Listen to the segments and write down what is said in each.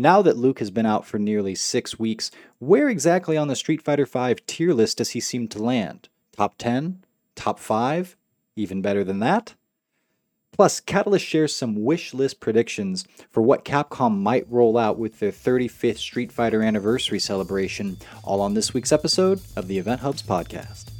Now that Luke has been out for nearly six weeks, where exactly on the Street Fighter V tier list does he seem to land? Top 10? Top 5? Even better than that? Plus, Catalyst shares some wish list predictions for what Capcom might roll out with their 35th Street Fighter anniversary celebration, all on this week's episode of the Event Hubs podcast.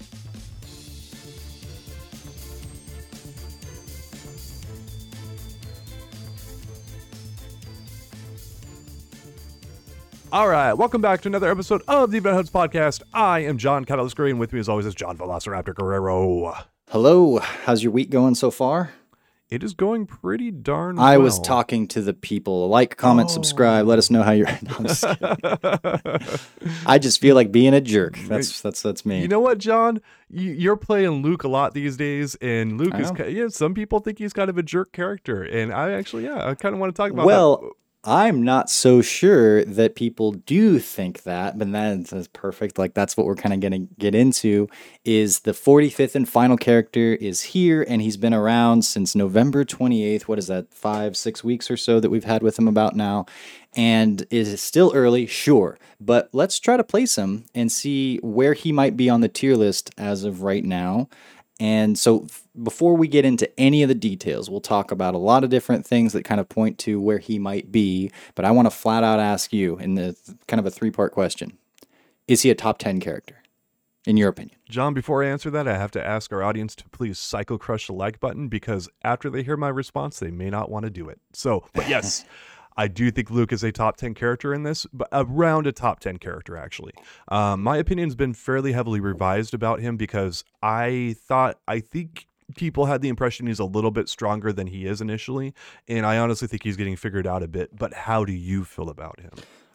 All right, welcome back to another episode of the Event Hubs podcast. I am John Catalyst Green. With me, as always, is John Velociraptor Guerrero. Hello, how's your week going so far? It is going pretty darn. Well. I was talking to the people. Like, comment, oh. subscribe. Let us know how you're. No, just. I just feel like being a jerk. That's that's that's me. You know what, John? You, you're playing Luke a lot these days, and Luke is. know. ki- Yeah, some people think he's kind of a jerk character, and I actually, yeah, I kind of want to talk about. well, that. I'm not so sure that people do think that, but that's, that's perfect. Like that's what we're kind of going to get into. Is the 45th and final character is here, and he's been around since November 28th. What is that? Five, six weeks or so that we've had with him about now, and is it still early? Sure, but let's try to place him and see where he might be on the tier list as of right now. And so, f- before we get into any of the details, we'll talk about a lot of different things that kind of point to where he might be. But I want to flat out ask you, in the kind of a three part question Is he a top 10 character, in your opinion? John, before I answer that, I have to ask our audience to please psycho crush the like button because after they hear my response, they may not want to do it. So, but yes, I do think Luke is a top 10 character in this, but around a top 10 character, actually. Um, my opinion's been fairly heavily revised about him because I thought, I think people had the impression he's a little bit stronger than he is initially. And I honestly think he's getting figured out a bit. But how do you feel about him?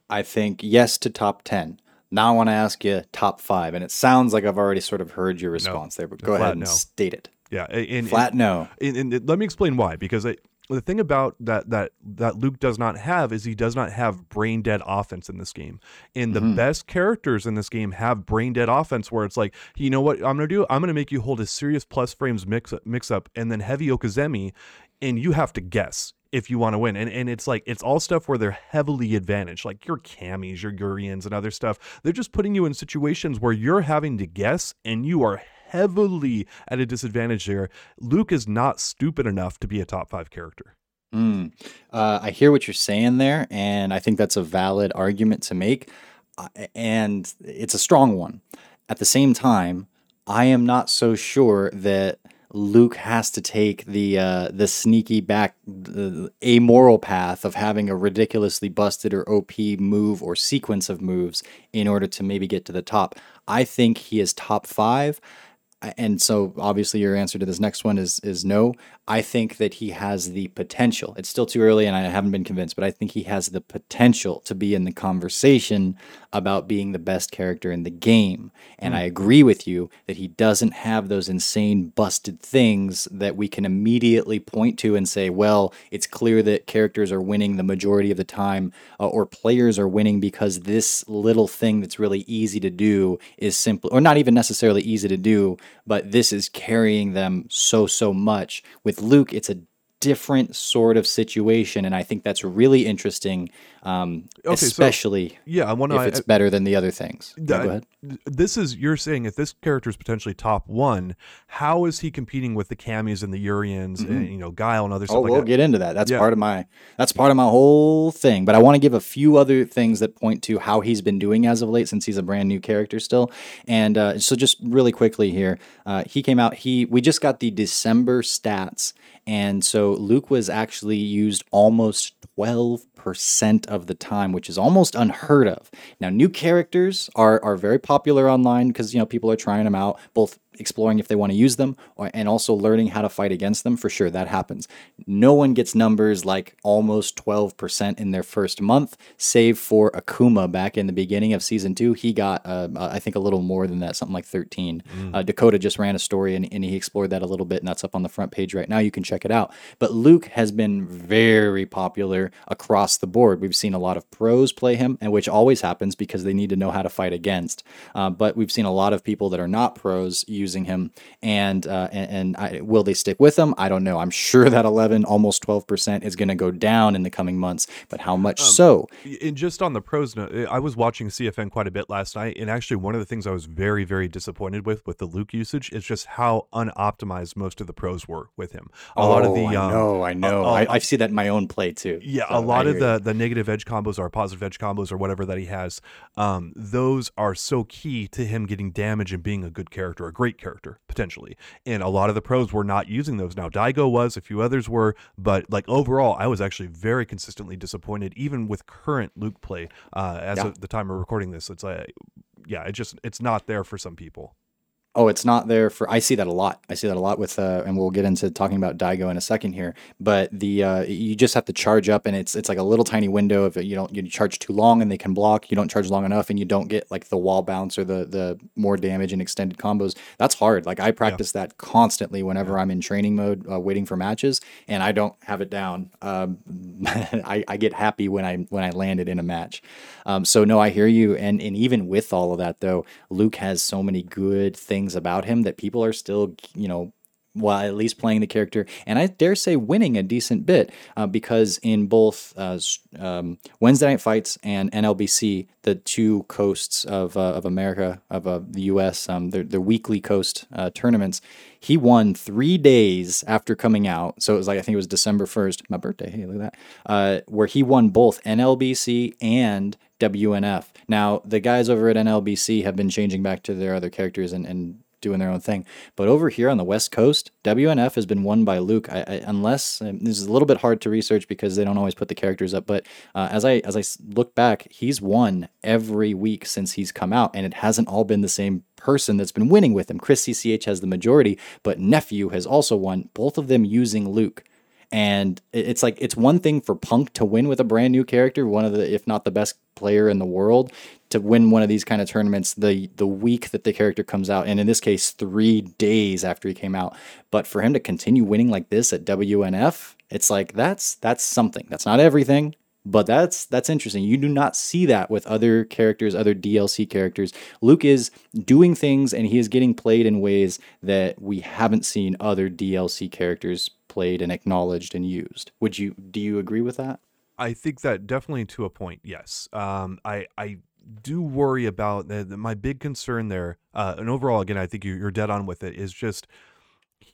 I think yes to top 10. Now I want to ask you top five. And it sounds like I've already sort of heard your response there, but go ahead and no. state it. Yeah. And, Flat no. and, and let me explain why because I, the thing about that that that Luke does not have is he does not have brain dead offense in this game. And the mm-hmm. best characters in this game have brain dead offense where it's like, you know what I'm gonna do? I'm gonna make you hold a serious plus frames mix mix up and then heavy Okizeme, and you have to guess if you want to win. And and it's like it's all stuff where they're heavily advantaged, like your Cammys, your Gurians, and other stuff. They're just putting you in situations where you're having to guess and you are heavily at a disadvantage there. Luke is not stupid enough to be a top five character. Mm. Uh, I hear what you're saying there, and I think that's a valid argument to make, uh, and it's a strong one. At the same time, I am not so sure that Luke has to take the uh, the sneaky back, amoral path of having a ridiculously busted or OP move or sequence of moves in order to maybe get to the top. I think he is top five and so obviously your answer to this next one is is no. I think that he has the potential. It's still too early and I haven't been convinced, but I think he has the potential to be in the conversation about being the best character in the game. And I agree with you that he doesn't have those insane busted things that we can immediately point to and say, well, it's clear that characters are winning the majority of the time uh, or players are winning because this little thing that's really easy to do is simple or not even necessarily easy to do, but this is carrying them so so much. With Luke, it's a different sort of situation, and I think that's really interesting, um, Okay, so- especially Yeah, I want if it's better than the other things. Yeah, go ahead. This is you're saying if this character is potentially top one, how is he competing with the Cammys and the Urians and you know Guile and other stuff Oh, like we'll that? get into that. That's Yeah. part of my that's part of my whole thing. But I want to give a few other things that point to how he's been doing as of late, since he's a brand new character still. And uh, so, just really quickly here, uh, he came out. He we just got the December stats, and so Luke was actually used almost twelve percent of the time, which is almost unheard of. Now, new characters are are very popular online because you know people are trying them out, both exploring if they want to use them or, and also learning how to fight against them for sure that happens. No one gets numbers like almost 12% in their first month save for akuma back in the beginning of season two. He got uh, i think a little more than that something like 13 uh, dakota just ran a story and, and he explored that a little bit and that's up on the front page right now. You can check it out. But luke has been very popular across the board. We've seen a lot of pros play him, and which always happens because they need to know how to fight against. Uh, but we've seen a lot of people that are not pros using him, and uh, and, and I, will they stick with him? I don't know. I'm sure that 11, almost 12 percent is going to go down in the coming months, but how much um, so? And just on the pros note, I was watching CFN quite a bit last night, and actually one of the things I was very very disappointed with with the Luke usage is just how unoptimized most of the pros were with him. A oh, lot of the um, I know, I know, uh, I, I see that in my own play too. Yeah, so a lot of the the negative edge combos or positive edge combos or whatever that he has, um, those are so key to him getting damage and being a good character, a great character potentially. And a lot of the pros were not using those. Now Daigo was, a few others were, but like overall, I was actually very consistently disappointed, even with current Luke play. Uh, as yeah. of the time of recording this, it's like, yeah, it just it's not there for some people. Oh, it's not there for. I see that a lot. I see that a lot with, uh, and we'll get into talking about Daigo in a second here. But the uh, you just have to charge up, and it's it's like a little tiny window. If you don't you charge too long, and they can block. You don't charge long enough, and you don't get like the wall bounce or the the more damage and extended combos. That's hard. Like I practice yeah. that constantly whenever yeah. I'm in training mode, uh, waiting for matches, and I don't have it down. Um, I, I get happy when I when I land it in a match. Um, so no, I hear you, and and even with all of that though, Luke has so many good things things about him that people are still, you know, while at least playing the character, and I dare say winning a decent bit uh, because in both uh, um, Wednesday Night Fights and NLBC, the two coasts of, uh, of America, of the US, um, their, their weekly coast uh, tournaments, he won three days after coming out. So it was like, I think it was December 1st, my birthday, hey, look at that, uh, where he won both NLBC and WNF. Now, the guys over at NLBC have been changing back to their other characters and, and doing their own thing. But over here on the West Coast, WNF has been won by Luke. I, I, unless this is a little bit hard to research because they don't always put the characters up. But uh, as I as I look back, he's won every week since he's come out, and it hasn't all been the same person that's been winning with him. Chris CCH has the majority, but nephew has also won. Both of them using Luke. And it's like it's one thing for Punk to win with a brand new character, one of the if not the best player in the world, to win one of these kind of tournaments the the week that the character comes out, and in this case, three days after he came out. But for him to continue winning like this at WNF, it's like that's that's something. That's not everything, but that's that's interesting. You do not see that with other characters, other DLC characters. Luke is doing things and he is getting played in ways that we haven't seen other DLC characters played and acknowledged and used. Would you do you agree with that? I think that definitely to a point, yes. Um, I I do worry about the, the, my big concern there, uh, and overall, again, I think you, you're dead on with it. Is just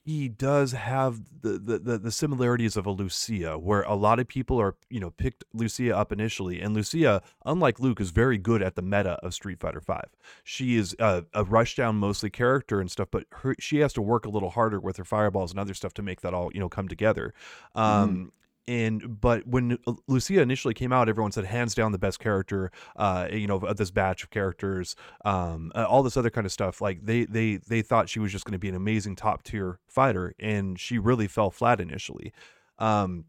he does have the, the, the similarities of a Lucia, where a lot of people are you know picked Lucia up initially, and Lucia, unlike Luke, is very good at the meta of Street Fighter Five. She is a, a rushdown mostly character and stuff, but her, she has to work a little harder with her fireballs and other stuff to make that all you know come together. Mm-hmm. Um, and but when Lucia initially came out, everyone said hands down the best character, uh, you know, of this batch of characters, um, uh, all this other kind of stuff. Like they they they thought she was just going to be an amazing top tier fighter, and she really fell flat initially. Um,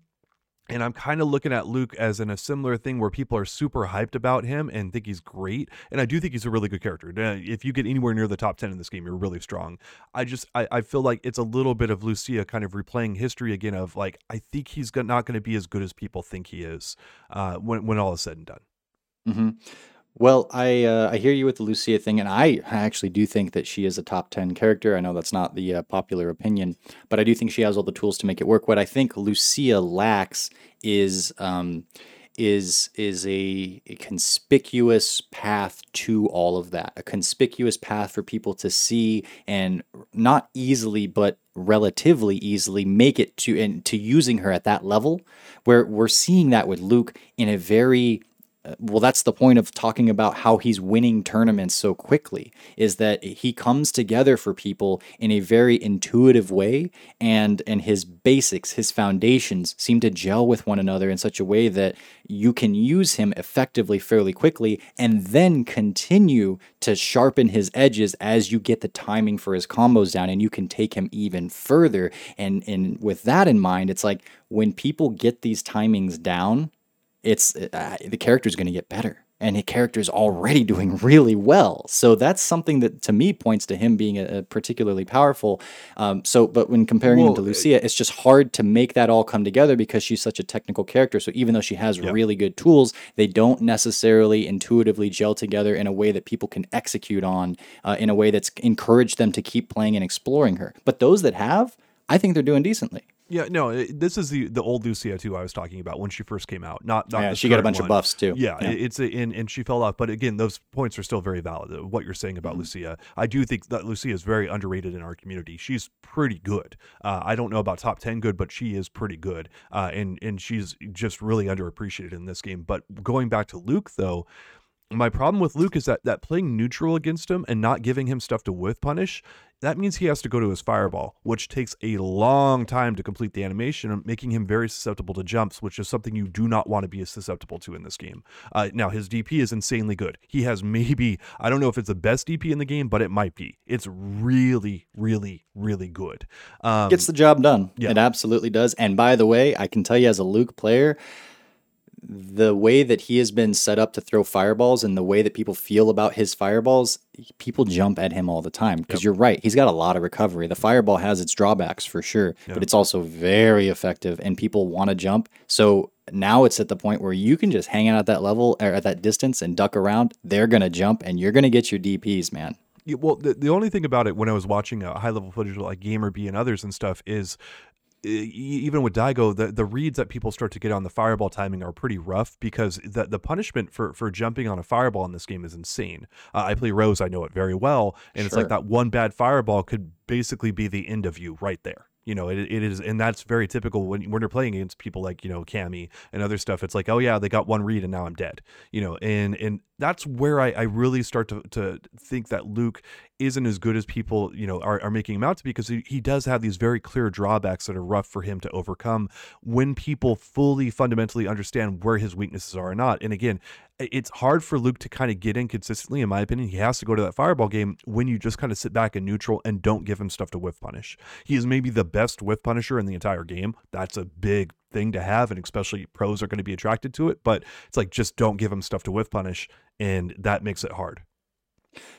and I'm kind of looking at Luke as in a similar thing where people are super hyped about him and think he's great. And I do think he's a really good character. If you get anywhere near the top 10 in this game, you're really strong. I just, I, I feel like it's a little bit of Lucia kind of replaying history again of like, I think he's not going to be as good as people think he is uh, when, when all is said and done. Mm-hmm. Well, I uh, I hear you with the Lucia thing, and I actually do think that she is a top ten character. I know that's not the uh, popular opinion, but I do think she has all the tools to make it work. What I think Lucia lacks is um, is is a, a conspicuous path to all of that, a conspicuous path for people to see and not easily, but relatively easily make it to and to using her at that level. Where we're seeing that with Luke in a very well that's the point of talking about how he's winning tournaments so quickly is that he comes together for people in a very intuitive way and and his basics his foundations seem to gel with one another in such a way that you can use him effectively fairly quickly and then continue to sharpen his edges as you get the timing for his combos down and you can take him even further. And and with that in mind it's like when people get these timings down it's uh, the character is going to get better. and character is already doing really well. So that's something that to me points to him being a, a particularly powerful. Um, so, but when comparing him to Lucia, it's just hard to make that all come together because she's such a technical character. So even though she has really good tools, they don't necessarily intuitively gel together in a way that people can execute on, uh, in a way that's encouraged them to keep playing and exploring her. But those that have, I think they're doing decently. Yeah, no, this is the the old Lucia too. I was talking about when she first came out. Not, not Yeah, she got a bunch of buffs, too. Yeah, Yeah. it's a, and and she fell off. But again, those points are still very valid. uh, What you're saying about Mm-hmm. Lucia, I do think that Lucia is very underrated in our community. She's pretty good. Uh, I don't know about top ten good, but she is pretty good. Uh, and and she's just really underappreciated in this game. But going back to Luke though. My problem with Luke is that that playing neutral against him and not giving him stuff to whiff punish, that means he has to go to his fireball, which takes a long time to complete the animation, making him very susceptible to jumps, which is something you do not want to be susceptible to in this game. Uh, now, his DP is insanely good. He has maybe, I don't know if it's the best DP in the game, but it might be. It's really, really, really good. Um, Gets the job done. yeah. It absolutely does. And by the way, I can tell you as a Luke player, the way that he has been set up to throw fireballs and the way that people feel about his fireballs, people jump at him all the time. Because you're right, he's got a lot of recovery. The fireball has its drawbacks for sure, but it's also very effective and people want to jump. So now it's at the point where you can just hang out at that level or at that distance and duck around. They're going to jump and you're going to get your DPs, man. Yeah, well, the, the only thing about it when I was watching uh, high level footage like GamerBee and others and stuff is even with Daigo, the, the reads that people start to get on the fireball timing are pretty rough because the, the punishment for, for jumping on a fireball in this game is insane. Uh, I play Rose, I know it very well, and it's like that one bad fireball could basically be the end of you right there. You know, it, it is, and that's very typical when when you're playing against people like you know Cammy and other stuff. It's like, oh yeah, they got one read and now I'm dead. You know, and and that's where I, I really start to to think that Luke isn't as good as people you know are, are making him out to be because he, he does have these very clear drawbacks that are rough for him to overcome when people fully fundamentally understand where his weaknesses are or not. And again it's hard for luke to kind of get in consistently in my opinion. He has to go to that fireball game when you just kind of sit back in neutral and don't give him stuff to whiff punish. He is maybe the best whiff punisher in the entire game. That's a big thing to have and especially pros are going to be attracted to it but it's like just don't give them stuff to whiff punish and that makes it hard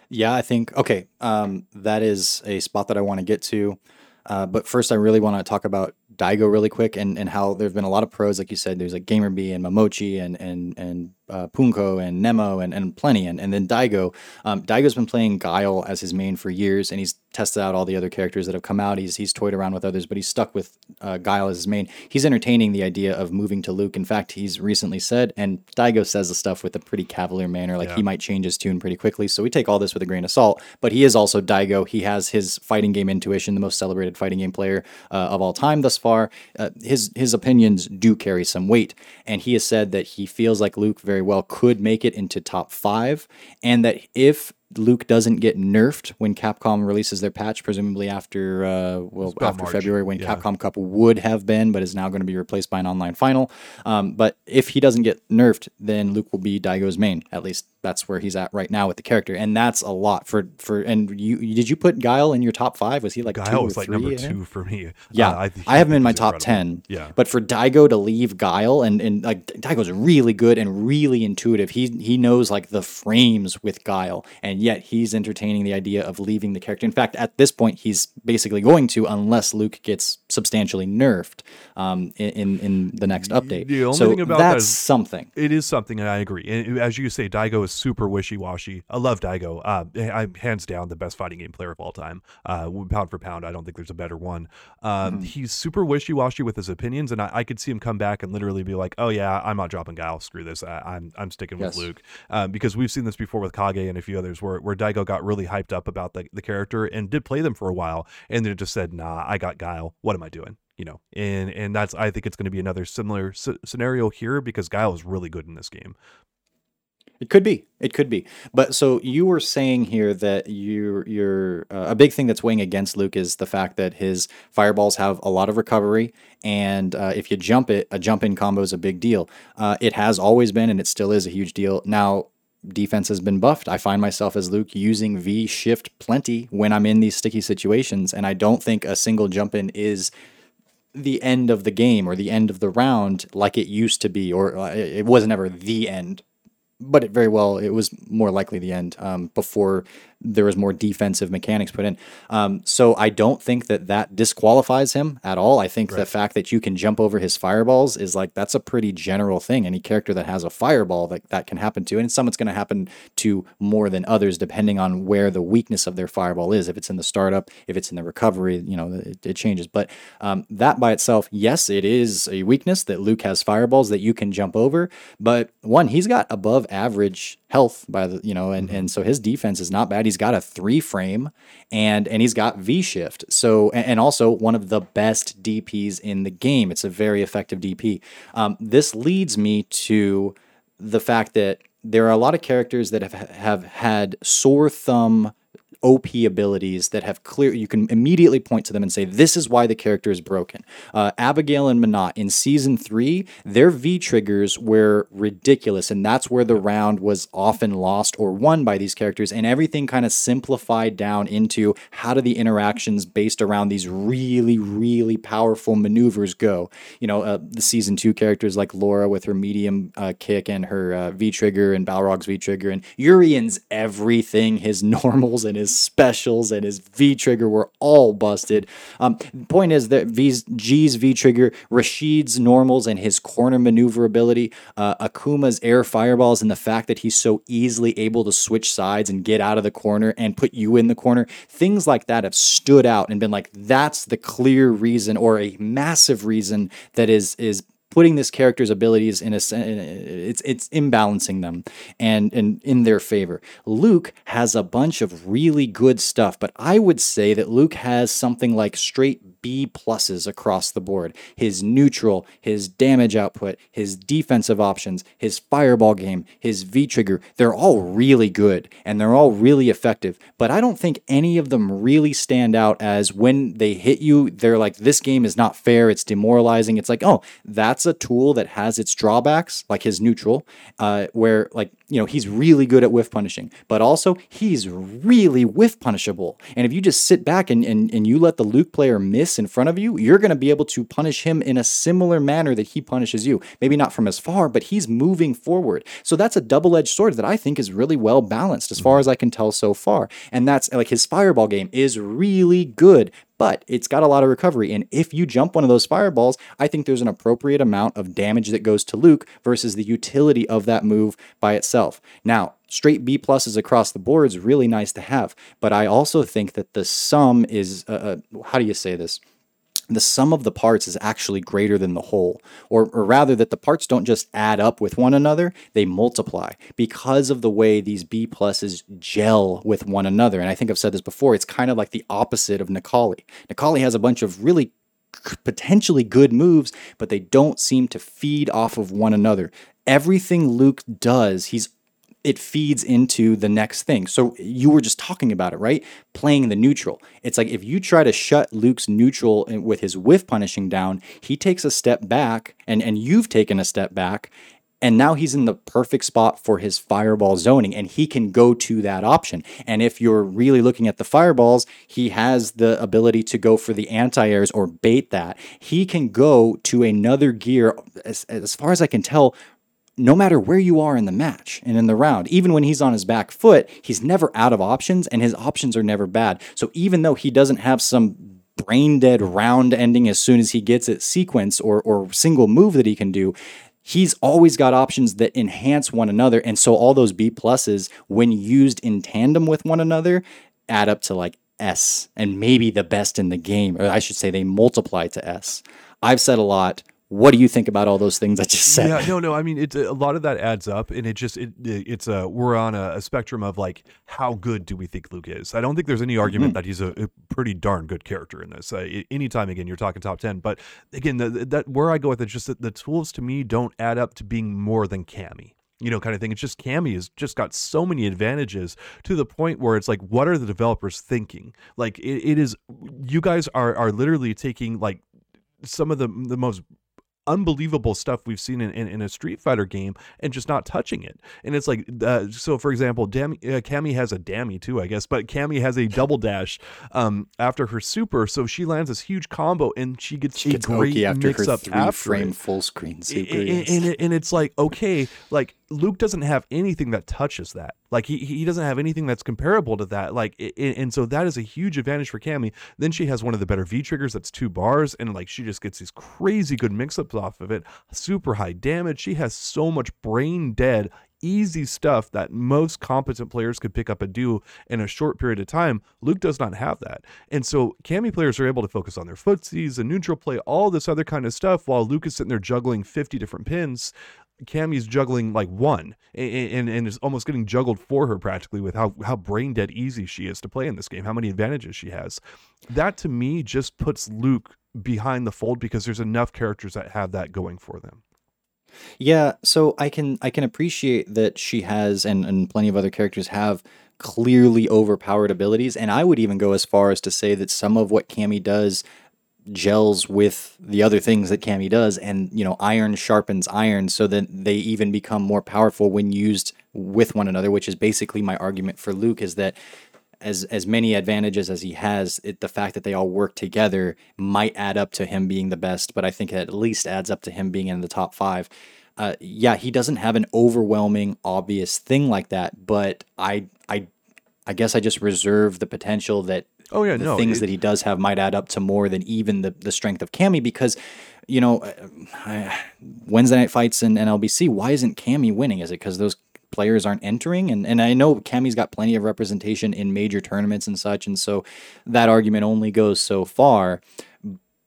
Yeah, I think okay. Um, that is a spot that I want to get to. Uh, but first, I really want to talk about Daigo really quick and, and how there have been a lot of pros, like you said. There's like GamerBee and Momochi and and and uh, Punko and Nemo and, and plenty, and, and then Daigo. Um, Daigo's been playing Guile as his main for years, and he's tested out all the other characters that have come out. He's he's toyed around with others, but he's stuck with uh, Guile as his main. He's entertaining the idea of moving to Luke. In fact, he's recently said, and Daigo says the stuff with a pretty cavalier manner, like he might change his tune pretty quickly. So we take all this with a grain of salt. But he is also Daigo. He has his fighting game intuition, the most celebrated fighting game player uh, of all time thus far. Uh, his his opinions do carry some weight, and he has said that he feels like Luke very well could make it into top five, and that if Luke doesn't get nerfed when Capcom releases their patch, presumably after uh, well after March, February when yeah. Capcom Cup would have been, but is now going to be replaced by an online final. Um, but if he doesn't get nerfed, then Luke will be Daigo's main. At least that's where he's at right now with the character, and that's a lot for for. And you did you put Guile in your top five? Was he like two Guile was like number two for me. Yeah, Uh, I, think have him in my top incredible. ten. Yeah. but for Daigo to leave Guile and and like Daigo's really good and really intuitive. He he knows like the frames with Guile, and yet he's entertaining the idea of leaving the character. In fact, at this point, he's basically going to unless Luke gets substantially nerfed um, in, in the next update. the only so thing about that that's something. It is something, and I agree. And as you say, Daigo is super wishy washy. I love Daigo. Uh, I, I'm hands down the best fighting game player of all time. Uh, pound for pound, I don't think there's a better one. Um, He's super wishy washy with his opinions, and I, I could see him come back and literally be like, "Oh yeah, I'm not dropping Guile. Screw this. I, I'm I'm sticking Yes. with Luke." Um, because we've seen this before with Kage and a few others, where where Daigo got really hyped up about the, the character and did play them for a while, and then just said, "Nah, I got Guile. What am I doing?" You know, and and that's I think it's going to be another similar scenario here because Guile is really good in this game. It could be. It could be. But so you were saying here that you're you're uh, a big thing that's weighing against Luke is the fact that his fireballs have a lot of recovery, and uh, if you jump it, a jump in combo is a big deal. Uh, it has always been, and it still is a huge deal. Now defense has been buffed. I find myself as Luke using V shift plenty when I'm in these sticky situations, and I don't think a single jump in is the end of the game or the end of the round like it used to be, or uh, it it wasn't ever the end but it very well it was more likely the end um, before there was more defensive mechanics put in. Um, so I don't think that that disqualifies him at all. I think the fact that you can jump over his fireballs is like that's a pretty general thing. Any character that has a fireball that that can happen to, and someone's going to happen to more than others depending on where the weakness of their fireball is. If it's in the startup, if it's in the recovery, you know it, it changes. But um, that by itself, yes, it is a weakness that Luke has fireballs that you can jump over. But one, he's got above average health by the you know, and and so his defense is not bad. He's got a three frame and and he's got V shift. So and also one of the best DPs in the game. It's a very effective DP. Um, this leads me to the fact that there are a lot of characters that have have had sore thumb OP abilities that have clear, you can immediately point to them and say, this is why the character is broken. Uh, Abigail and Menat in season three, their V triggers were ridiculous, and that's where the round was often lost or won by these characters, and everything kind of simplified down into how do the interactions based around these really, really powerful maneuvers go. You know, uh, the season two characters like Laura with her medium uh, kick and her uh, V trigger, and Balrog's V trigger, and Urian's everything, his normals and his specials and his V trigger were all busted. Um, point is that V's, G's V trigger, Rashid's normals and his corner maneuverability, uh, Akuma's air fireballs, and the fact that he's so easily able to switch sides and get out of the corner and put you in the corner, things like that have stood out and been like, that's the clear reason or a massive reason that is is putting this character's abilities in a it's it's imbalancing them and and in their favor. Luke has a bunch of really good stuff, but I would say that Luke has something like straight B pluses across the board. His neutral, his damage output, his defensive options, his fireball game, his V trigger, they're all really good and they're all really effective. But I don't think any of them really stand out as when they hit you, they're like, this game is not fair, it's demoralizing. It's like, oh, that's a tool that has its drawbacks, like his neutral, uh, where like you know, he's really good at whiff punishing, but also he's really whiff punishable. And if you just sit back and, and, and you let the Luke player miss in front of you, you're going to be able to punish him in a similar manner that he punishes you. Maybe not from as far, but he's moving forward. So that's a double edged sword that I think is really well balanced as far as I can tell so far. And that's like his fireball game is really good, but it's got a lot of recovery. And if you jump one of those fireballs, I think there's an appropriate amount of damage that goes to Luke versus the utility of that move by itself. Now, straight B pluses across the board is really nice to have, but I also think that the sum is, uh, uh, how do you say this? The sum of the parts is actually greater than the whole, or, or, rather, that the parts don't just add up with one another, they multiply because of the way these B pluses gel with one another. And I think I've said this before, it's kind of like the opposite of Necalli. Necalli has a bunch of really potentially good moves, but they don't seem to feed off of one another. Everything Luke does, he's it feeds into the next thing. So you were just talking about it, right? Playing the neutral. It's like if you try to shut Luke's neutral with his whiff punishing down, he takes a step back and and you've taken a step back and now he's in the perfect spot for his fireball zoning and he can go to that option. And if you're really looking at the fireballs, he has the ability to go for the anti-airs or bait that. He can go to another gear as, as far as I can tell no matter where you are in the match and in the round, even when he's on his back foot, he's never out of options and his options are never bad. So even though he doesn't have some brain dead round ending as soon as he gets it sequence or, or single move that he can do, he's always got options that enhance one another. And so all those B pluses, when used in tandem with one another, add up to like S and maybe the best in the game. Or I should say they multiply to S. I've said a lot. What do you think about all those things I just said? Yeah, no, no. I mean, it's a lot of that adds up, and it just it it's a we're on a, a spectrum of like how good do we think Luke is? I don't think there's any argument mm-hmm. that he's a, a, pretty darn good character in this. Uh, anytime again, you're talking top ten, but again, the, that where I go with it, just that the tools to me don't add up to being more than Cammy you know, kind of thing. It's just Cammy has just got so many advantages to the point where it's like, what are the developers thinking? Like, it, it is, you guys are are literally taking like some of the the most unbelievable stuff we've seen in, in, in, a Street Fighter game and just not touching it. And it's like, uh, so for example, Dam- uh, Cammy has a Dammy too, I guess, but Cammy has a double dash um, after her super, so she lands this huge combo and she gets she gets great after mix her up three after frame it. full screen super. And, yes. and, and it's like, okay, like Luke doesn't have anything that touches that. Like he he doesn't have anything that's comparable to that. Like and so that is a huge advantage for Cammy. Then she has one of the better V triggers that's two bars, and like she just gets these crazy good mix ups off of it. Super high damage. She has so much brain dead easy stuff that most competent players could pick up and do in a short period of time. Luke does not have that. And so Cammy players are able to focus on their footsies and neutral play, all this other kind of stuff, while Luke is sitting there juggling 50 different pins. Cammy's juggling like one and, and, and is almost getting juggled for her practically with how, how brain dead easy she is to play in this game, how many advantages she has. That to me just puts Luke behind the fold because there's enough characters that have that going for them. Yeah, so I can I can appreciate that she has and, and plenty of other characters have clearly overpowered abilities, and I would even go as far as to say that some of what Cammy does gels with the other things that Cammy does, and you know, iron sharpens iron, so that they even become more powerful when used with one another. Which is basically my argument for Luke is that as as many advantages as he has, it, the fact that they all work together might add up to him being the best. But I think it at least adds up to him being in the top five. Uh, yeah, he doesn't have an overwhelming, obvious thing like that. But I I I guess I just reserve the potential that Oh yeah, the no. things it- that he does have might add up to more than even the, the strength of Cammy because, you know, I, Wednesday night fights in NLBC, why isn't Cammy winning? Is it because those players aren't entering? And and I know Cammy's got plenty of representation in major tournaments and such, and so that argument only goes so far.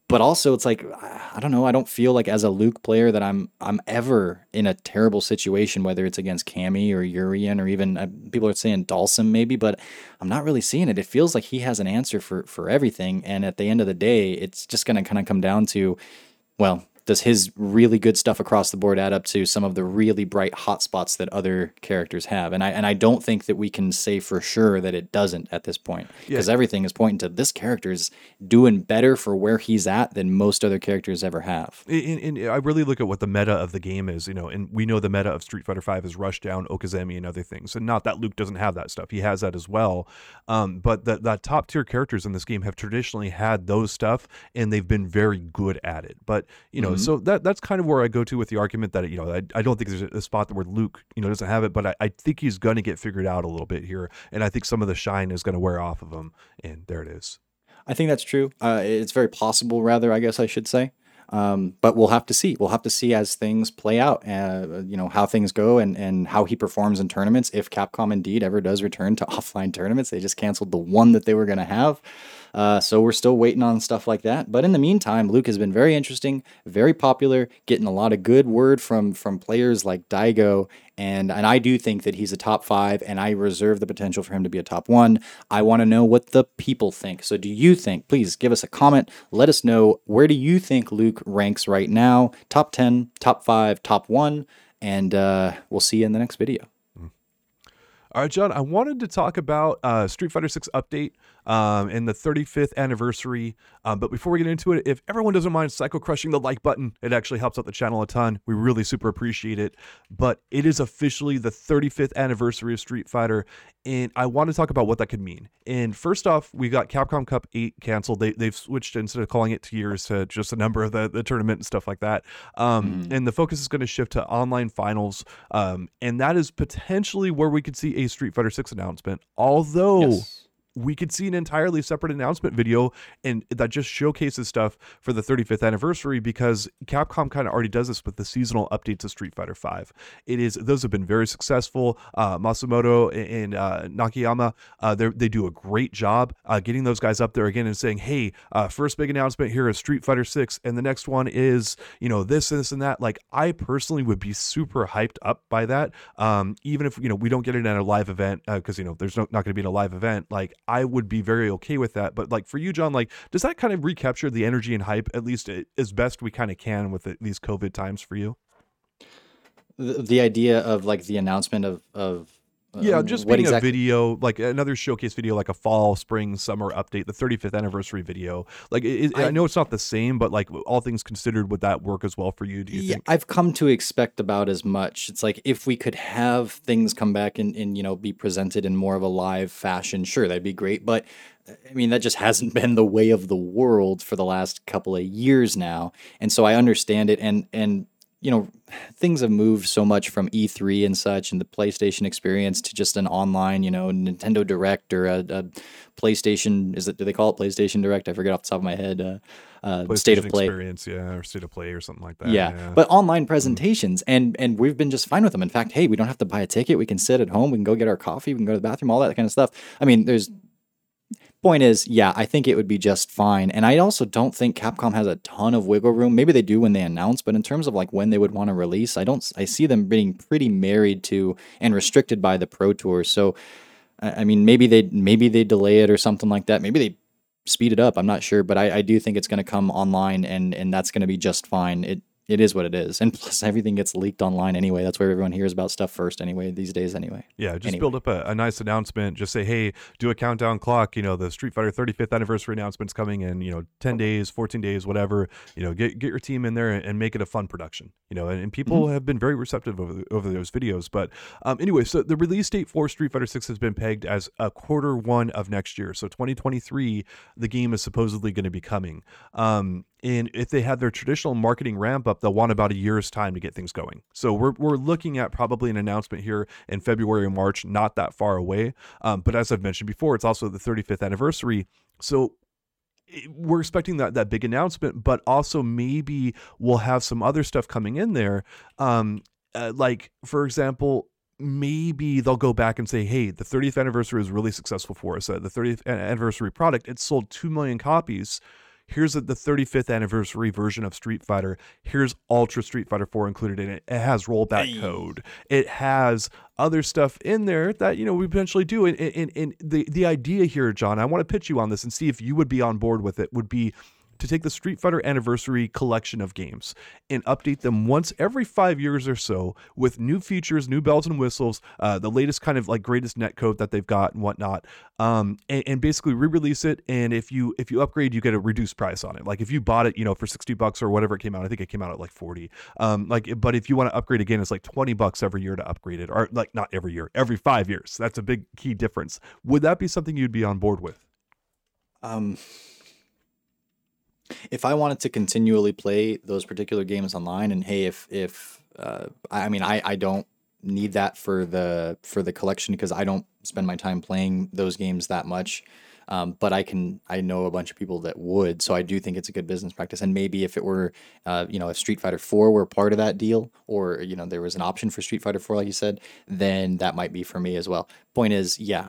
But also, it's like I don't know. I don't feel like as a Luke player that I'm I'm ever in a terrible situation, whether it's against Cammy or Urian or even uh, people are saying Dhalsim maybe, but I'm not really seeing it. It feels like he has an answer for for everything, and at the end of the day, it's just going to kind of come down to, well, does his really good stuff across the board add up to some of the really bright hot spots that other characters have? And I and I don't think that we can say for sure that it doesn't at this point because everything is pointing to this character is doing better for where he's at than most other characters ever have. and, and I really look at what the meta of the game is, you know, and we know the meta of Street Fighter V is Rushdown, Okizeme, and other things. And not that Luke doesn't have that stuff; he has that as well. Um, but that that top tier characters in this game have traditionally had those stuff, and they've been very good at it. But you know, so that that's kind of where I go to with the argument that you know I, I don't think there's a spot where Luke you know doesn't have it, but I, I think he's going to get figured out a little bit here, and I think some of the shine is going to wear off of him, and there it is. I think that's true. Uh, it's very possible, rather, I guess I should say. Um, but we'll have to see. We'll have to see as things play out, uh, you know, how things go and, and how he performs in tournaments. If Capcom indeed ever does return to offline tournaments, they just canceled the one that they were going to have. Uh, so we're still waiting on stuff like that. But in the meantime, Luke has been very interesting, very popular, getting a lot of good word from from players like Daigo, and and I do think that he's a top five, and I reserve the potential for him to be a top one. I want to know what the people think. So do you think? Please give us a comment. Let us know where do you think Luke ranks right now? Top ten, top five, top one, and uh, we'll see you in the next video. All right, John, I wanted to talk about uh, Street Fighter 6 update um, and the 35th anniversary. Um, but before we get into it, if everyone doesn't mind psycho crushing the like button, it actually helps out the channel a ton. We really super appreciate it. But it is officially the 35th anniversary of Street Fighter, and I want to talk about what that could mean. And first off, we got Capcom Cup 8 canceled. They, they've switched instead of calling it tiers to just the number of the, the tournament and stuff like that. Um, And the focus is going to shift to online finals. Um, and that is potentially where we could see a Street Fighter 6 announcement. Although we could see an entirely separate announcement video and that just showcases stuff for the 35th anniversary because Capcom kind of already does this with the seasonal updates to Street Fighter 5. It is those have been very successful. Uh, Matsumoto and uh, Nakayama uh, they do a great job uh, getting those guys up there again and saying, "Hey, uh, first big announcement here is Street Fighter 6 and the next one is, you know, this this and that." Like I personally would be super hyped up by that. Um, even if, you know, we don't get it at a live event because you know, there's no, not going to be a live event. Like I would be very okay with that. But like for you, John, like does that kind of recapture the energy and hype at least uh, as best we kind of can with the, these COVID times for you? the, the idea of like the announcement of of Yeah, just being exactly? a video, like another showcase video, like a fall, spring, summer update, the 35th anniversary video. Like, it, I, I, know it's not the same, but like all things considered, would that work as well for you? Do you yeah, think? I've come to expect about as much. It's like if we could have things come back and, and you know be presented in more of a live fashion, sure, that'd be great. But I mean, that just hasn't been the way of the world for the last couple of years now, and so I understand it. And and you know, things have moved so much from E3 and such and the PlayStation experience to just an online, you know, Nintendo Direct or a, a PlayStation. Is it? Do they call it PlayStation Direct? I forget off the top of my head. Uh, uh, state of play experience, yeah, or state of play or something like that. Yeah, yeah. but online presentations, mm and and we've been just fine with them. In fact, hey, we don't have to buy a ticket. We can sit at home. We can go get our coffee. We can go to the bathroom. All that kind of stuff. I mean, there's point is, yeah, I think it would be just fine. And I also don't think Capcom has a ton of wiggle room. Maybe they do when they announce, but in terms of like when they would want to release, I don't I see them being pretty married to and restricted by the Pro Tour. So I mean maybe they maybe they delay it or something like that. Maybe they speed it up. I'm not sure, but I, I do think it's going to come online and and that's going to be just fine. It it is what it is. And plus, everything gets leaked online anyway. That's where everyone hears about stuff first anyway, these days anyway. Yeah, just anyway. build up a, a, nice announcement. Just say, hey, do a countdown clock. You know, the Street Fighter 35th anniversary announcement's coming in, you know, 10 days, 14 days, whatever. You know, get, get your team in there and make it a fun production. You know, and, and people mm-hmm. have been very receptive over, over those videos. But um, anyway, so the release date for Street Fighter 6 has been pegged as a quarter one of next year. So 2023, the game is supposedly going to be coming. Um, and if they had their traditional marketing ramp up, they'll want about a year's time to get things going. So we're, we're looking at probably an announcement here in February or March, not that far away. Um, but as I've mentioned before, it's also the 35th anniversary. So we're expecting that that big announcement, but also maybe we'll have some other stuff coming in there. Um, uh, like for example, maybe they'll go back and say, "Hey, the 30th anniversary was really successful for us. Uh, the 30th anniversary product it sold two million copies." Here's the 35th anniversary version of Street Fighter. Here's Ultra Street Fighter 4 included in it. It has rollback hey. code. It has other stuff in there that you know we potentially do. And, and, and the the idea here, John, I want to pitch you on this and see if you would be on board with it. Would be to take the Street Fighter Anniversary collection of games and update them once every five years or so with new features, new bells and whistles, uh, the latest kind of like greatest netcode that they've got and whatnot, um, and, and, basically re-release it. And if you if you upgrade, you get a reduced price on it. Like if you bought it, you know, for sixty bucks or whatever it came out, I think it came out at like forty. Um, like, but if you want to upgrade again, it's like twenty bucks every year to upgrade it, or like not every year, every five years. That's a big key difference. Would that be something you'd be on board with? Um if I wanted to continually play those particular games online, and hey, if if uh, I mean, I I don't need that for the for the collection because I don't spend my time playing those games that much. Um, but I can I know a bunch of people that would, so I do think it's a good business practice. And maybe if it were, uh, you know, if Street Fighter Four were part of that deal, or you know, there was an option for Street Fighter Four, like you said, then that might be for me as well. Point is, yeah,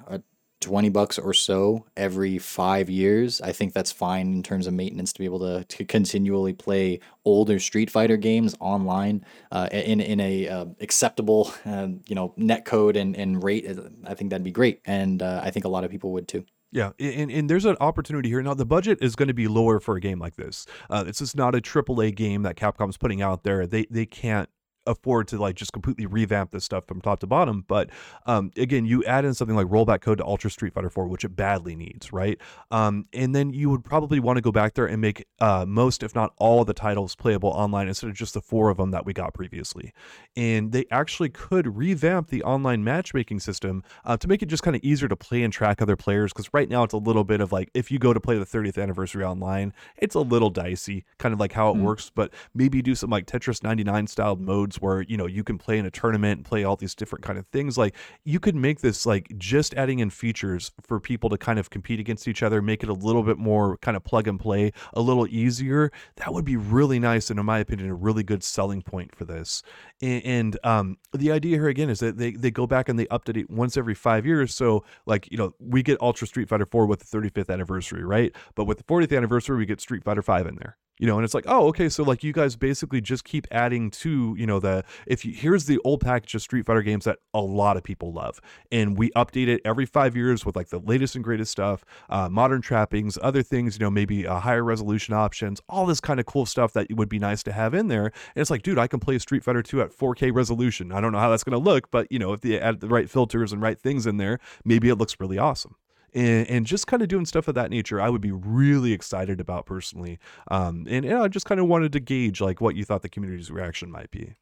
20 bucks or so every five years. I think that's fine in terms of maintenance to be able to, to continually play older Street Fighter games online uh, in, in a uh, acceptable, uh, you know, net code and, and rate. I think that'd be great. And uh, I think a lot of people would too. Yeah, and, and there's an opportunity here. Now, the budget is going to be lower for a game like this. Uh, this is not a AAA game that Capcom's putting out there. They they can't afford to like just completely revamp this stuff from top to bottom. But um, again, you add in something like rollback code to Ultra Street Fighter 4, which it badly needs, right? Um, and then you would probably want to go back there and make uh, most, if not all, the titles playable online instead of just the four of them that we got previously. And they actually could revamp the online matchmaking system uh, to make it just kind of easier to play and track other players. Because right now it's a little bit of like if you go to play the 30th anniversary online, it's a little dicey, kind of like how it mm. works. But maybe do some like Tetris 99 styled modes where you know you can play in a tournament and play all these different kind of things like you could make this like just adding in features for people to kind of compete against each other make it a little bit more kind of plug and play a little easier that would be really nice and in my opinion a really good selling point for this. And, and um, the idea here again is that they, they go back and they update it once every five years. So like you know we get ultra street fighter 4 with the 35th anniversary right? But with the 40th anniversary we get street fighter 5 in there you know and it's like oh okay so like you guys basically just keep adding to you know the if you here's the old package of street fighter games that a lot of people love and we update it every five years with like the latest and greatest stuff uh, modern trappings other things you know maybe uh, higher resolution options all this kind of cool stuff that would be nice to have in there and it's like dude i can play street fighter 2 at 4k resolution. I don't know how that's going to look but you know if they add the right filters and right things in there maybe it looks really awesome and, and just kind of doing stuff of that nature, I would be really excited about personally. Um, and, and I just kind of wanted to gauge like what you thought the community's reaction might be.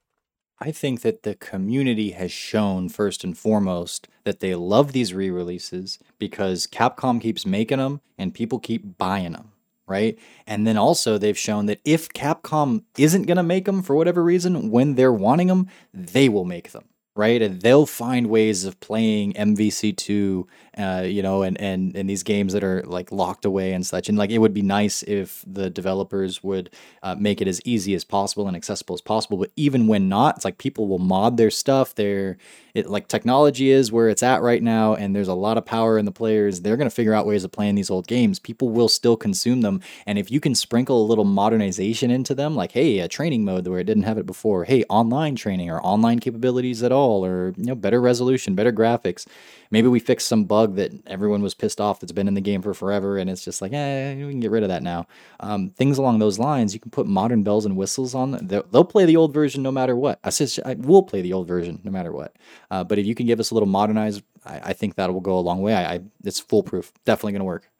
I think that the community has shown first and foremost that they love these re-releases because Capcom keeps making them and people keep buying them, right? And then also they've shown that if Capcom isn't going to make them for whatever reason when they're wanting them, they will make them right? And they'll find ways of playing MVC2, uh, you know, and, and, and these games that are like locked away and such. And like, it would be nice if the developers would uh, make it as easy as possible and accessible as possible. But even when not, it's like people will mod their stuff. They're, it like technology is where it's at right now, and there's a lot of power in the players. They're going to figure out ways of playing these old games. People will still consume them. And if you can sprinkle a little modernization into them, like, hey, a training mode where it didn't have it before, hey, online training or online capabilities at all, or, you know, better resolution, better graphics maybe we fix some bug that everyone was pissed off that's been in the game for forever and it's just like eh we can get rid of that now um, things along those lines you can put modern bells and whistles on. They'll, they'll play the old version no matter what i i will play the old version no matter what uh, but if you can give us a little modernized I, I think that will go a long way. I, I it's foolproof. Definitely going to work.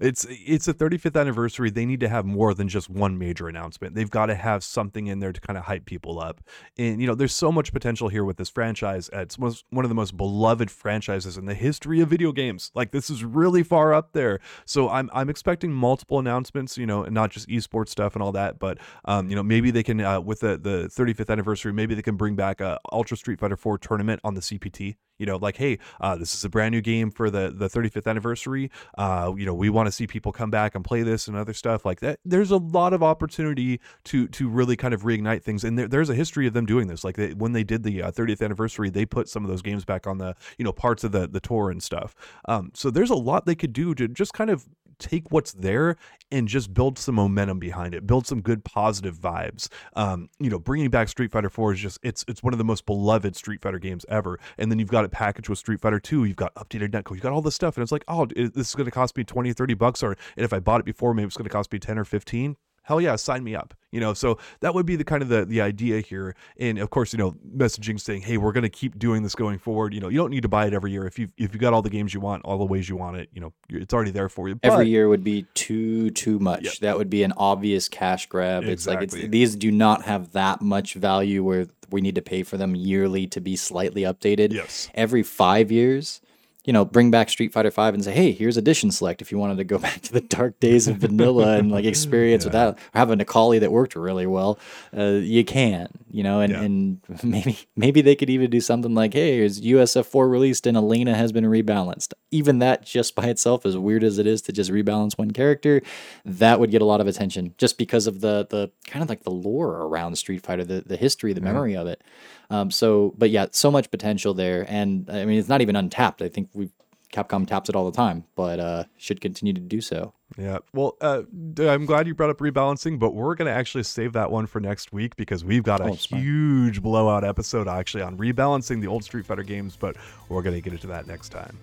it's it's a 35th anniversary. They need to have more than just one major announcement. They've got to have something in there to kind of hype people up. And you know, there's so much potential here with this franchise. It's most, one of the most beloved franchises in the history of video games. Like this is really far up there. So I'm I'm expecting multiple announcements. You know, and not just esports stuff and all that, but um, you know, maybe they can uh, with the the 35th anniversary, maybe they can bring back a Ultra Street Fighter 4 tournament on the CPT you know like hey uh, this is a brand new game for the the 35th anniversary. Uh, you know we want to see people come back and play this and other stuff. Like that there's a lot of opportunity to to really kind of reignite things. And there, there's a history of them doing this. Like they, when they did the uh, 30th anniversary they put some of those games back on the you know parts of the the tour and stuff. Um, so there's a lot they could do to just kind of take what's there and just build some momentum behind it, build some good positive vibes. Um, you know, bringing back Street Fighter 4 is just it's it's one of the most beloved Street Fighter games ever. And then you've got it packaged with Street Fighter 2, you've got updated netcode, you've got all this stuff and it's like, "Oh, this is going to cost me 20 30 bucks or and if I bought it before maybe it's going to cost me 10 or 15." Hell yeah, sign me up. You know, so that would be the kind of the, the idea here. And of course, you know, messaging saying, hey, we're going to keep doing this going forward. You know, you don't need to buy it every year. If you if you got all the games you want, all the ways you want it, you know, it's already there for you. But, every year would be too too much. Yep. That would be an obvious cash grab. Exactly. It's like it's, these do not have that much value where we need to pay for them yearly to be slightly updated. Yes. Every five years you know, bring back Street Fighter Five and say, hey, here's Edition Select if you wanted to go back to the dark days of vanilla and like experience yeah. without have a Necalli that worked really well. Uh, you can, you know, and, yeah. and maybe maybe they could even do something like, hey, here's USF four released and Elena has been rebalanced. Even that just by itself, as weird as it is to just rebalance one character, that would get a lot of attention just because of the the kind of like the lore around Street Fighter, the the history, the memory of it. Um, so, but yeah, so much potential there, and I mean, it's not even untapped. I think we Capcom taps it all the time, but uh, should continue to do so. Yeah. Well, uh, I'm glad you brought up rebalancing, but we're going to actually save that one for next week because we've got a oh, huge blowout episode actually on rebalancing the old Street Fighter games, but we're going to get into that next time.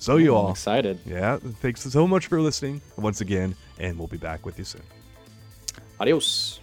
So, you all. excited. Yeah. Thanks so much for listening once again, and we'll be back with you soon. Adios.